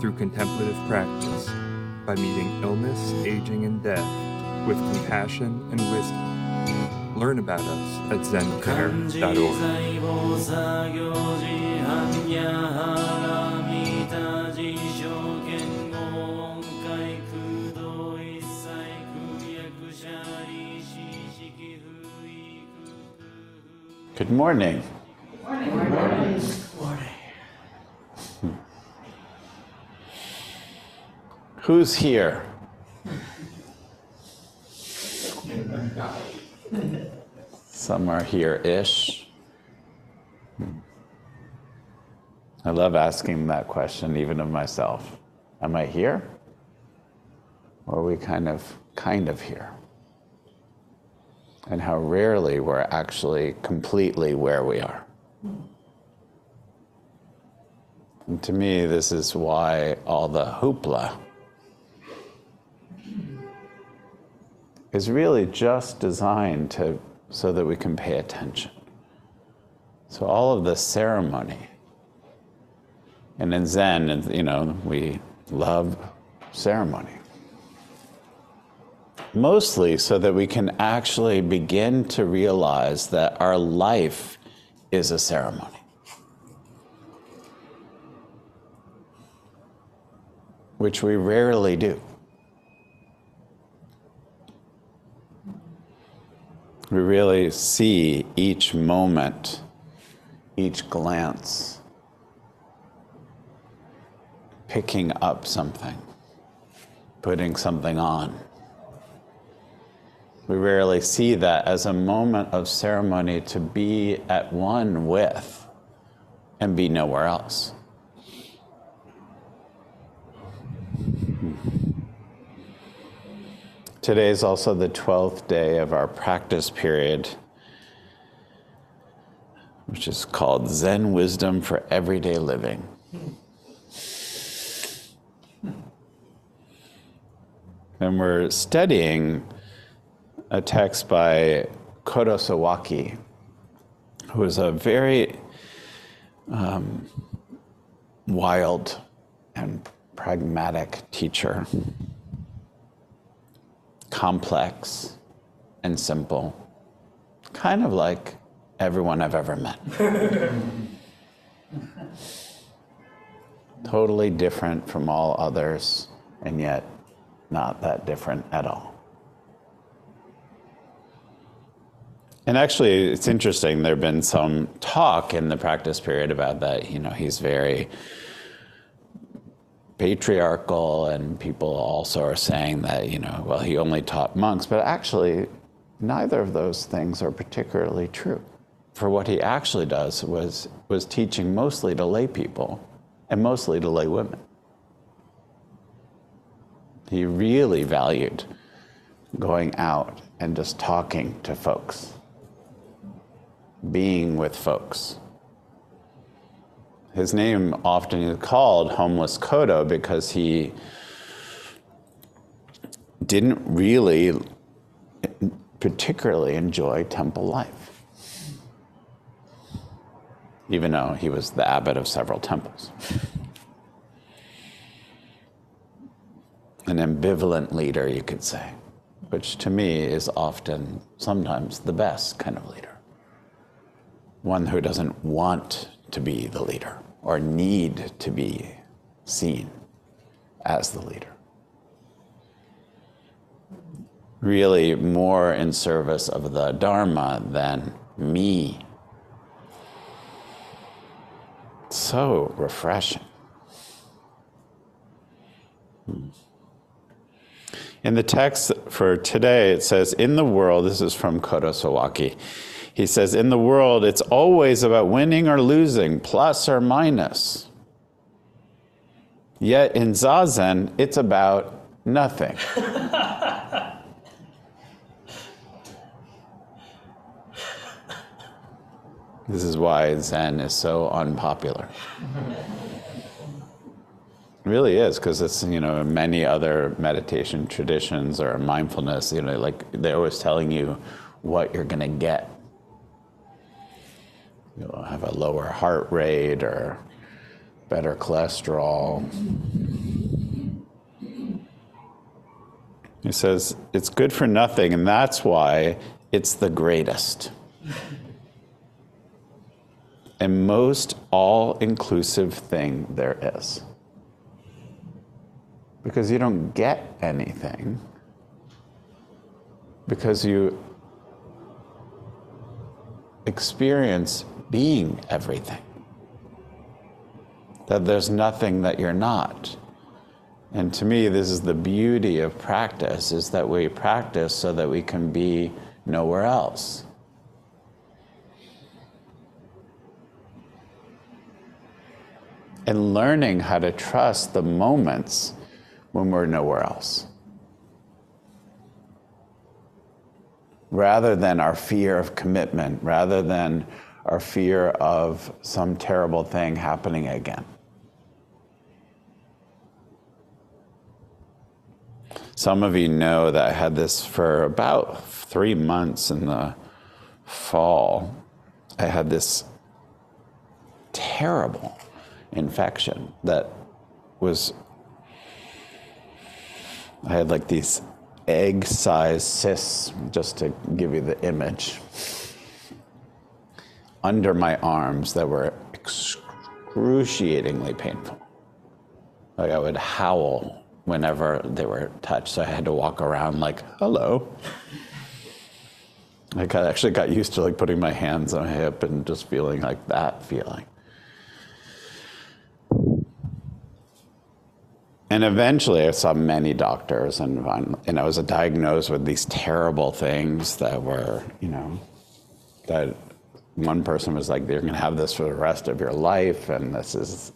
through contemplative practice by meeting illness, aging, and death with compassion and wisdom. Learn about us at zencare.org. 細胞 Who's here? Some are here ish. Hmm. I love asking that question, even of myself. Am I here? Or are we kind of, kind of here? and how rarely we're actually completely where we are. And to me, this is why all the hoopla is really just designed to so that we can pay attention. So all of the ceremony, and in Zen, you know, we love ceremony mostly so that we can actually begin to realize that our life is a ceremony. Which we rarely do. We really see each moment, each glance, picking up something, putting something on. We rarely see that as a moment of ceremony to be at one with and be nowhere else. Today is also the 12th day of our practice period, which is called Zen Wisdom for Everyday Living. And we're studying a text by Kodo Sawaki, who is a very um, wild and pragmatic teacher, complex and simple, kind of like everyone I've ever met. totally different from all others, and yet not that different at all. And actually, it's interesting. There have been some talk in the practice period about that. You know, he's very patriarchal, and people also are saying that, you know, well, he only taught monks. But actually, neither of those things are particularly true. For what he actually does was, was teaching mostly to lay people and mostly to lay women. He really valued going out and just talking to folks being with folks. His name often is called Homeless Kodo because he didn't really particularly enjoy temple life, even though he was the abbot of several temples. An ambivalent leader, you could say, which to me is often, sometimes, the best kind of leader one who doesn't want to be the leader or need to be seen as the leader. Really, more in service of the Dharma than me. So refreshing. In the text for today, it says, In the world, this is from Kodo Sawaki. He says, in the world, it's always about winning or losing, plus or minus. Yet in Zazen, it's about nothing. this is why Zen is so unpopular. It really is because it's you know many other meditation traditions or mindfulness you know like they're always telling you what you're going to get you'll have a lower heart rate or better cholesterol. He says it's good for nothing and that's why it's the greatest. And most all-inclusive thing there is. Because you don't get anything. Because you experience being everything. That there's nothing that you're not. And to me this is the beauty of practice is that we practice so that we can be nowhere else. And learning how to trust the moments when we're nowhere else. Rather than our fear of commitment, rather than our fear of some terrible thing happening again. Some of you know that I had this for about three months in the fall. I had this terrible infection that was I had like these egg sized cysts, just to give you the image, under my arms that were excruciatingly painful. Like I would howl whenever they were touched, so I had to walk around like, hello. I got, actually got used to like putting my hands on my hip and just feeling like that feeling. And eventually, I saw many doctors, and, and I was diagnosed with these terrible things that were, you know, that one person was like, "You're going to have this for the rest of your life, and this is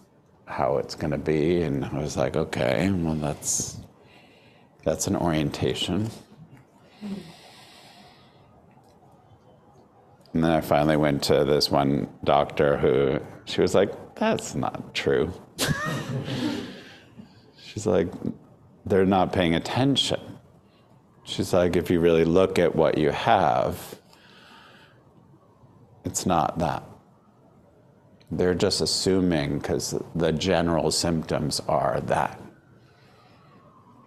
how it's going to be." And I was like, "Okay, well, that's that's an orientation." And then I finally went to this one doctor who she was like, "That's not true." She's like, they're not paying attention. She's like, if you really look at what you have, it's not that. They're just assuming because the general symptoms are that.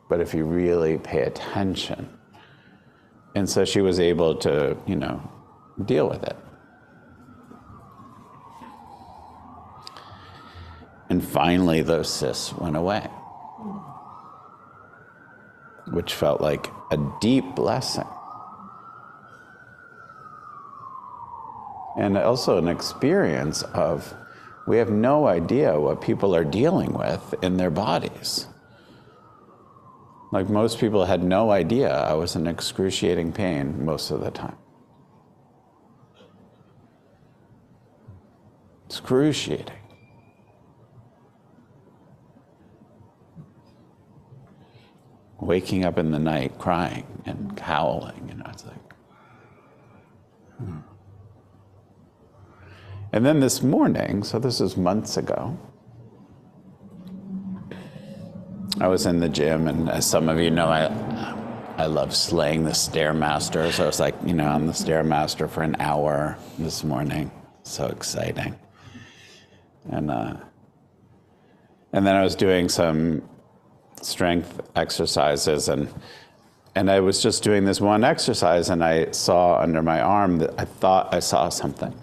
But if you really pay attention, and so she was able to, you know, deal with it. And finally, those cysts went away which felt like a deep blessing. And also an experience of we have no idea what people are dealing with in their bodies. Like most people had no idea I was in excruciating pain most of the time. Excruciating. waking up in the night crying and howling. You know, it's like. Hmm. And then this morning, so this is months ago, I was in the gym, and as some of you know, I, I love slaying the Stairmaster. So I was like, you know, on the Stairmaster for an hour this morning. So exciting. And, uh, and then I was doing some strength exercises and and I was just doing this one exercise and I saw under my arm that I thought I saw something.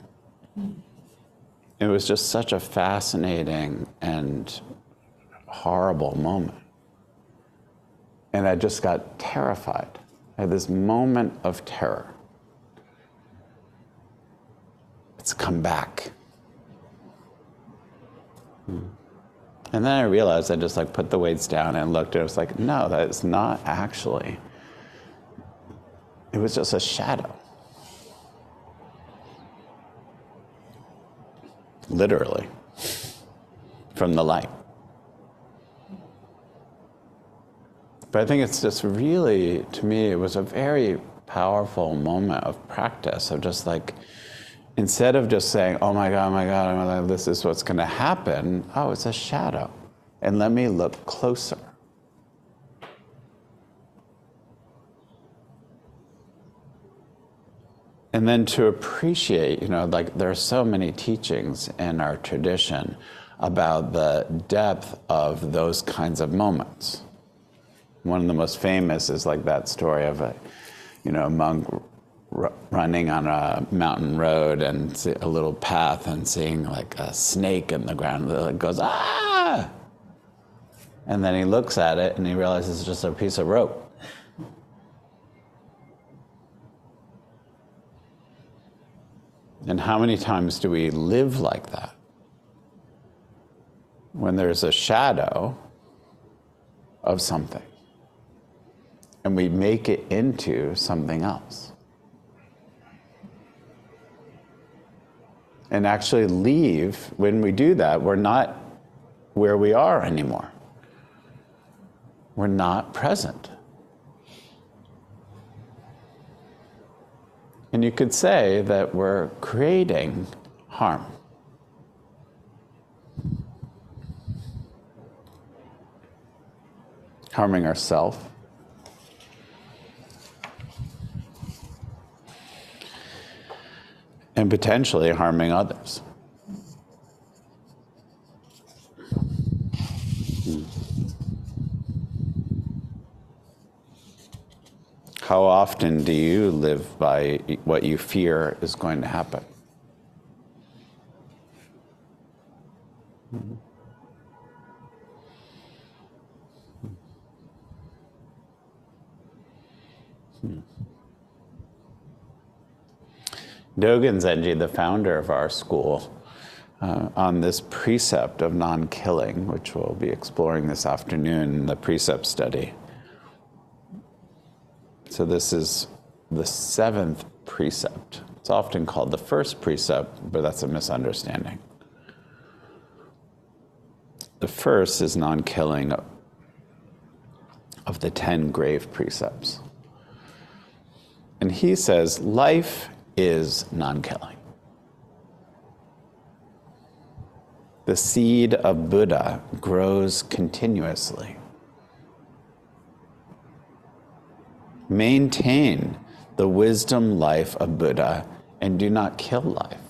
It was just such a fascinating and horrible moment. And I just got terrified. I had this moment of terror. It's come back. Hmm. And then I realized I just like put the weights down and looked and it was like, no, that's not actually. It was just a shadow. literally, from the light. But I think it's just really, to me, it was a very powerful moment of practice of just like, instead of just saying, oh my God, oh oh my God this is what's going to happen, oh, it's a shadow. And let me look closer. And then to appreciate, you know, like there are so many teachings in our tradition about the depth of those kinds of moments. One of the most famous is like that story of a, you know, a monk r- running on a mountain road and a little path and seeing like a snake in the ground that goes ah, and then he looks at it and he realizes it's just a piece of rope. And how many times do we live like that? When there's a shadow of something and we make it into something else. And actually leave, when we do that, we're not where we are anymore. We're not present. And you could say that we're creating harm. Harming ourselves. And potentially harming others. How often do you live by what you fear is going to happen? Dogen Zenji, the founder of our school, uh, on this precept of non killing, which we'll be exploring this afternoon in the precept study. So, this is the seventh precept. It's often called the first precept, but that's a misunderstanding. The first is non killing of the 10 grave precepts. And he says life is non killing. The seed of Buddha grows continuously. Maintain the wisdom life of Buddha and do not kill life.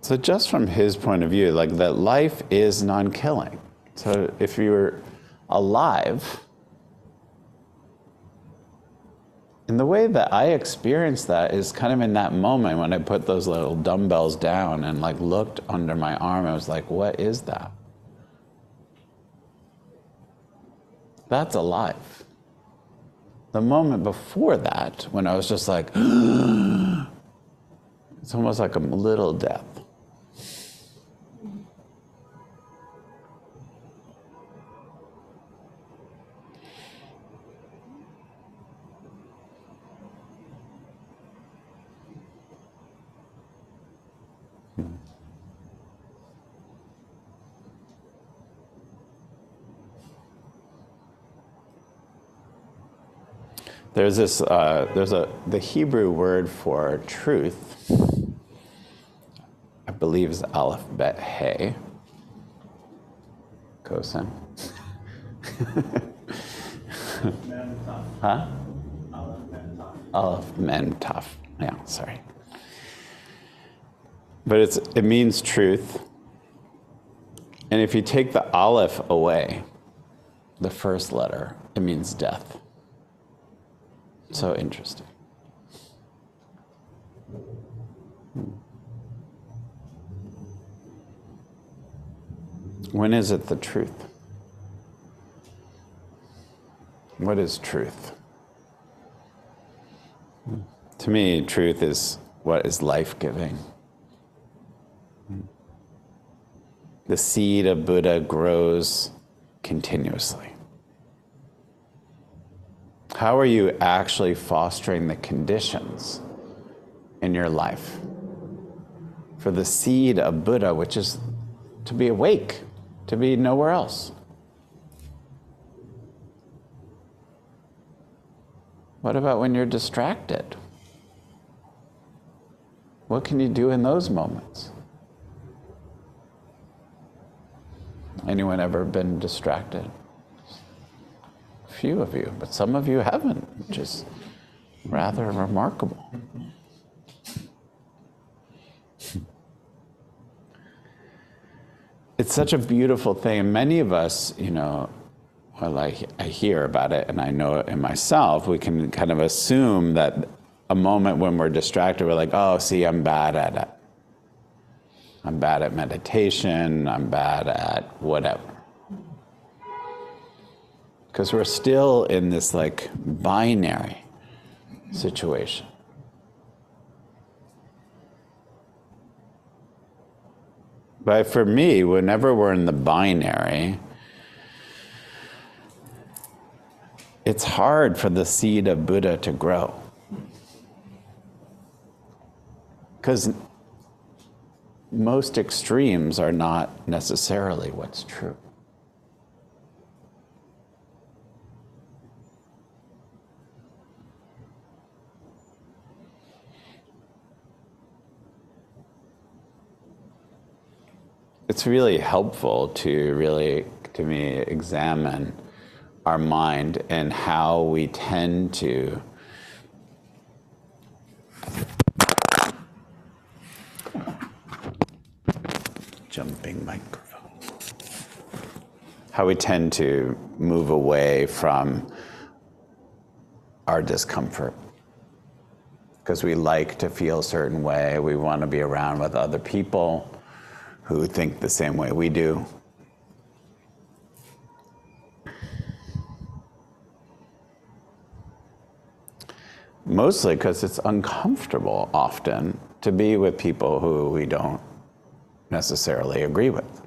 So, just from his point of view, like that life is non killing. So, if you're alive, and the way that I experienced that is kind of in that moment when I put those little dumbbells down and like looked under my arm, I was like, what is that? That's alive. The moment before that, when I was just like, it's almost like a little death. There's this, uh, there's a, the Hebrew word for truth, I believe is aleph bet hey. Kosen. huh? Aleph men tough. Yeah, sorry. But it's, it means truth. And if you take the aleph away, the first letter, it means death. So interesting. When is it the truth? What is truth? To me, truth is what is life giving. The seed of Buddha grows continuously. How are you actually fostering the conditions in your life for the seed of Buddha, which is to be awake, to be nowhere else. What about when you're distracted? What can you do in those moments? Anyone ever been distracted? Few of you, but some of you haven't, which is rather remarkable. It's such a beautiful thing. Many of us, you know, well, I, I hear about it and I know it in myself, we can kind of assume that a moment when we're distracted, we're like, oh, see, I'm bad at it. I'm bad at meditation, I'm bad at whatever. Because we're still in this like binary situation. But for me, whenever we're in the binary, it's hard for the seed of Buddha to grow. Because most extremes are not necessarily what's true. It's really helpful to really, to me, examine our mind and how we tend to jumping microphone. How we tend to move away from our discomfort. Because we like to feel a certain way, we want to be around with other people who think the same way we do. Mostly because it's uncomfortable often to be with people who we don't necessarily agree with.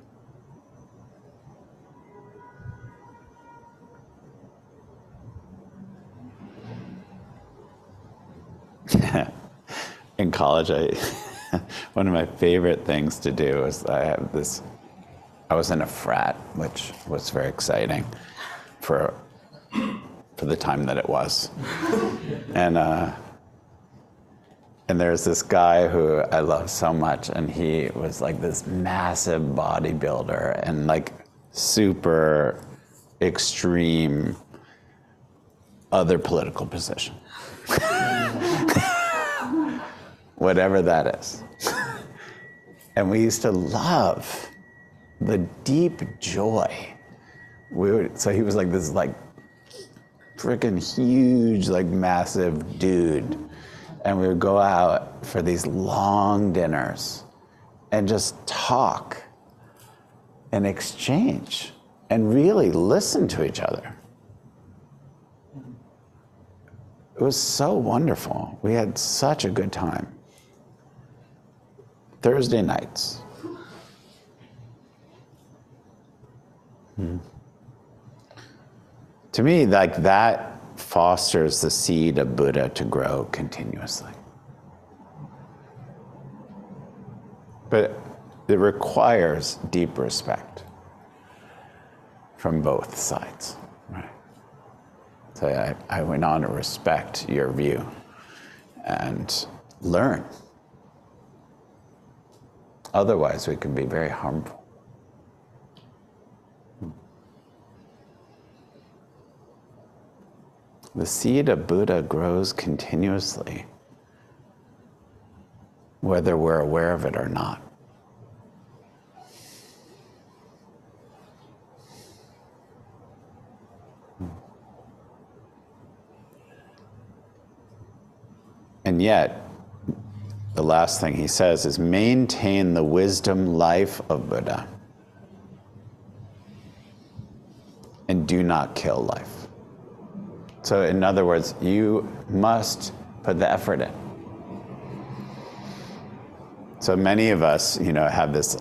In college, I one of my favorite things to do is I have this. I was in a frat, which was very exciting for for the time that it was, and. Uh, and there's this guy who I love so much, and he was like this massive bodybuilder and like super extreme other political position. Whatever that is. and we used to love the deep joy. We would, so he was like this like freaking huge, like massive dude and we would go out for these long dinners and just talk and exchange and really listen to each other. It was so wonderful. We had such a good time. Thursday nights. Hmm. To me, like that fosters the seed of Buddha to grow continuously. But it requires deep respect from both sides. Right? So I, I went on to respect your view and learn. Otherwise, we can be very harmful. The seed of Buddha grows continuously, whether we're aware of it or not. And yet, the last thing he says is maintain the wisdom life of Buddha and do not kill life. So, in other words, you must put the effort in. So many of us, you know, have this,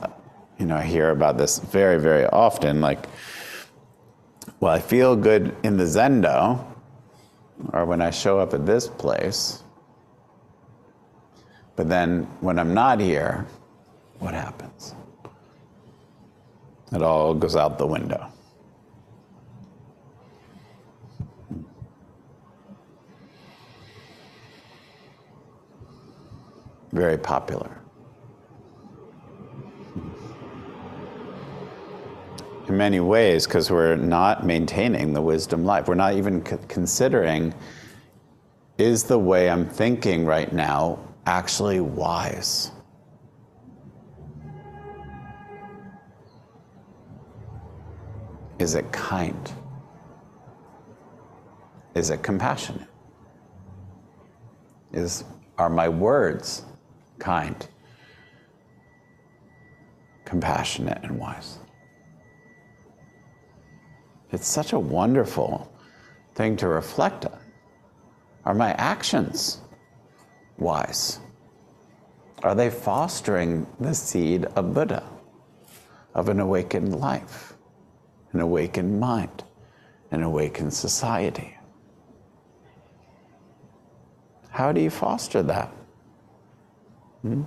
you know, hear about this very, very often. Like, well, I feel good in the Zendo, or when I show up at this place. But then when I'm not here, what happens? It all goes out the window. Very popular. In many ways, because we're not maintaining the wisdom life. We're not even c- considering is the way I'm thinking right now actually wise? Is it kind? Is it compassionate? Is, are my words kind, compassionate, and wise? It's such a wonderful thing to reflect on. Are my actions wise? Are they fostering the seed of Buddha, of an awakened life, an awakened mind, an awakened society? How do you foster that? Hmm?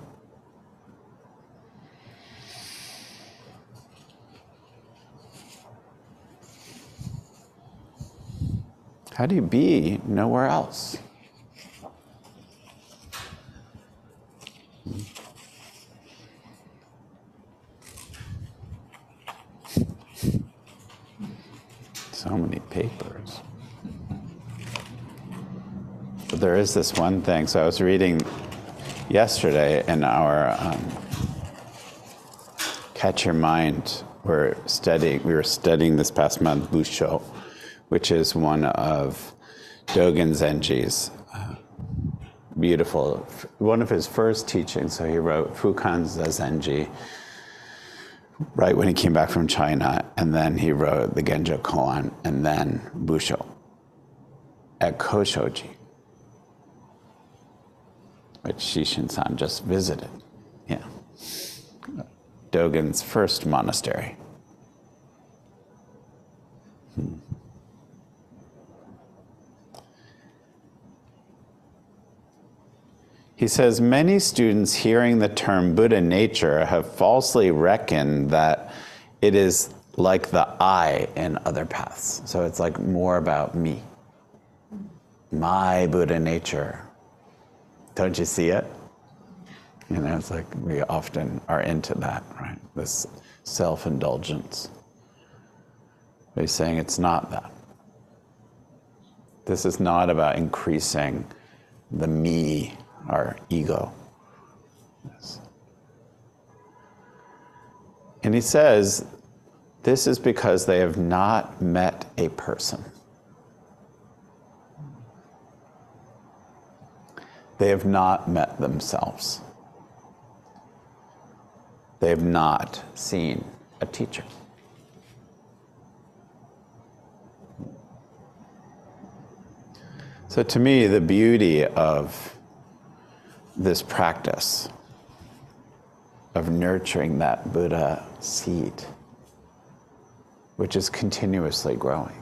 How do you be nowhere else? So many papers. But there is this one thing. So I was reading yesterday in our um, Catch Your Mind. We're studying. We were studying this past month Busho, which is one of Dogen Zenji's uh, beautiful, one of his first teachings. So he wrote Fukan Zazengi right when he came back from China, and then he wrote the Genjo Koan, and then Busho at Koshoji, which Shishin-san just visited. Yeah. Dogen's first monastery. Hmm. He says many students hearing the term Buddha nature have falsely reckoned that it is like the I in other paths. So it's like more about me, my Buddha nature. Don't you see it? You know, it's like we often are into that, right? This self indulgence. He's saying it's not that. This is not about increasing the me our ego. And he says, this is because they have not met a person. They have not met themselves. They have not seen a teacher. So, to me, the beauty of this practice of nurturing that Buddha seed, which is continuously growing.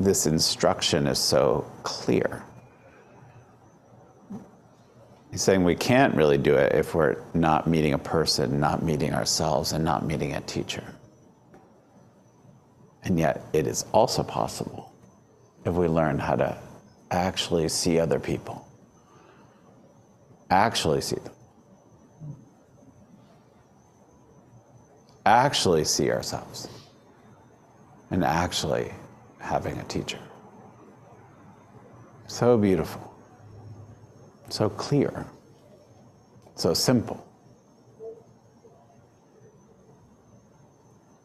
This instruction is so clear. He's saying we can't really do it if we're not meeting a person, not meeting ourselves, and not meeting a teacher. And yet, it is also possible if we learn how to actually see other people, actually see them, actually see ourselves, and actually having a teacher. So beautiful, so clear, so simple.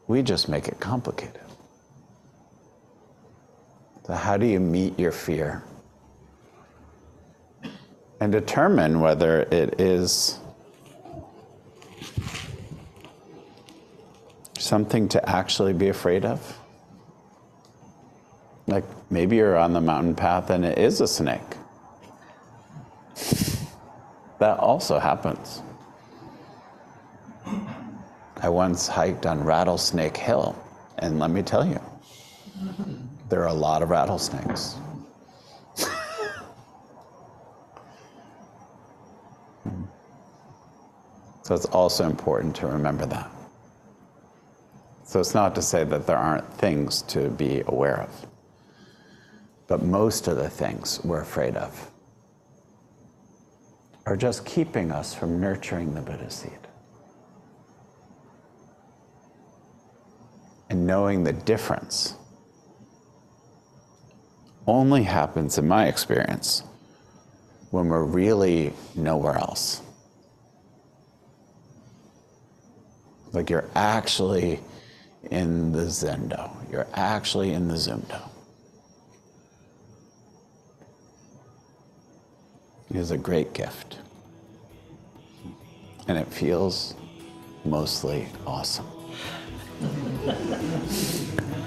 We just make it complicated. So, how do you meet your fear? And determine whether it is something to actually be afraid of. Like maybe you're on the mountain path and it is a snake. That also happens. I once hiked on Rattlesnake Hill, and let me tell you, there are a lot of rattlesnakes. So it's also important to remember that. So it's not to say that there aren't things to be aware of, but most of the things we're afraid of are just keeping us from nurturing the Buddha seed. And knowing the difference only happens, in my experience, when we're really nowhere else. Like you're actually in the Zendo, you're actually in the Zumdo. It is a great gift. And it feels mostly awesome.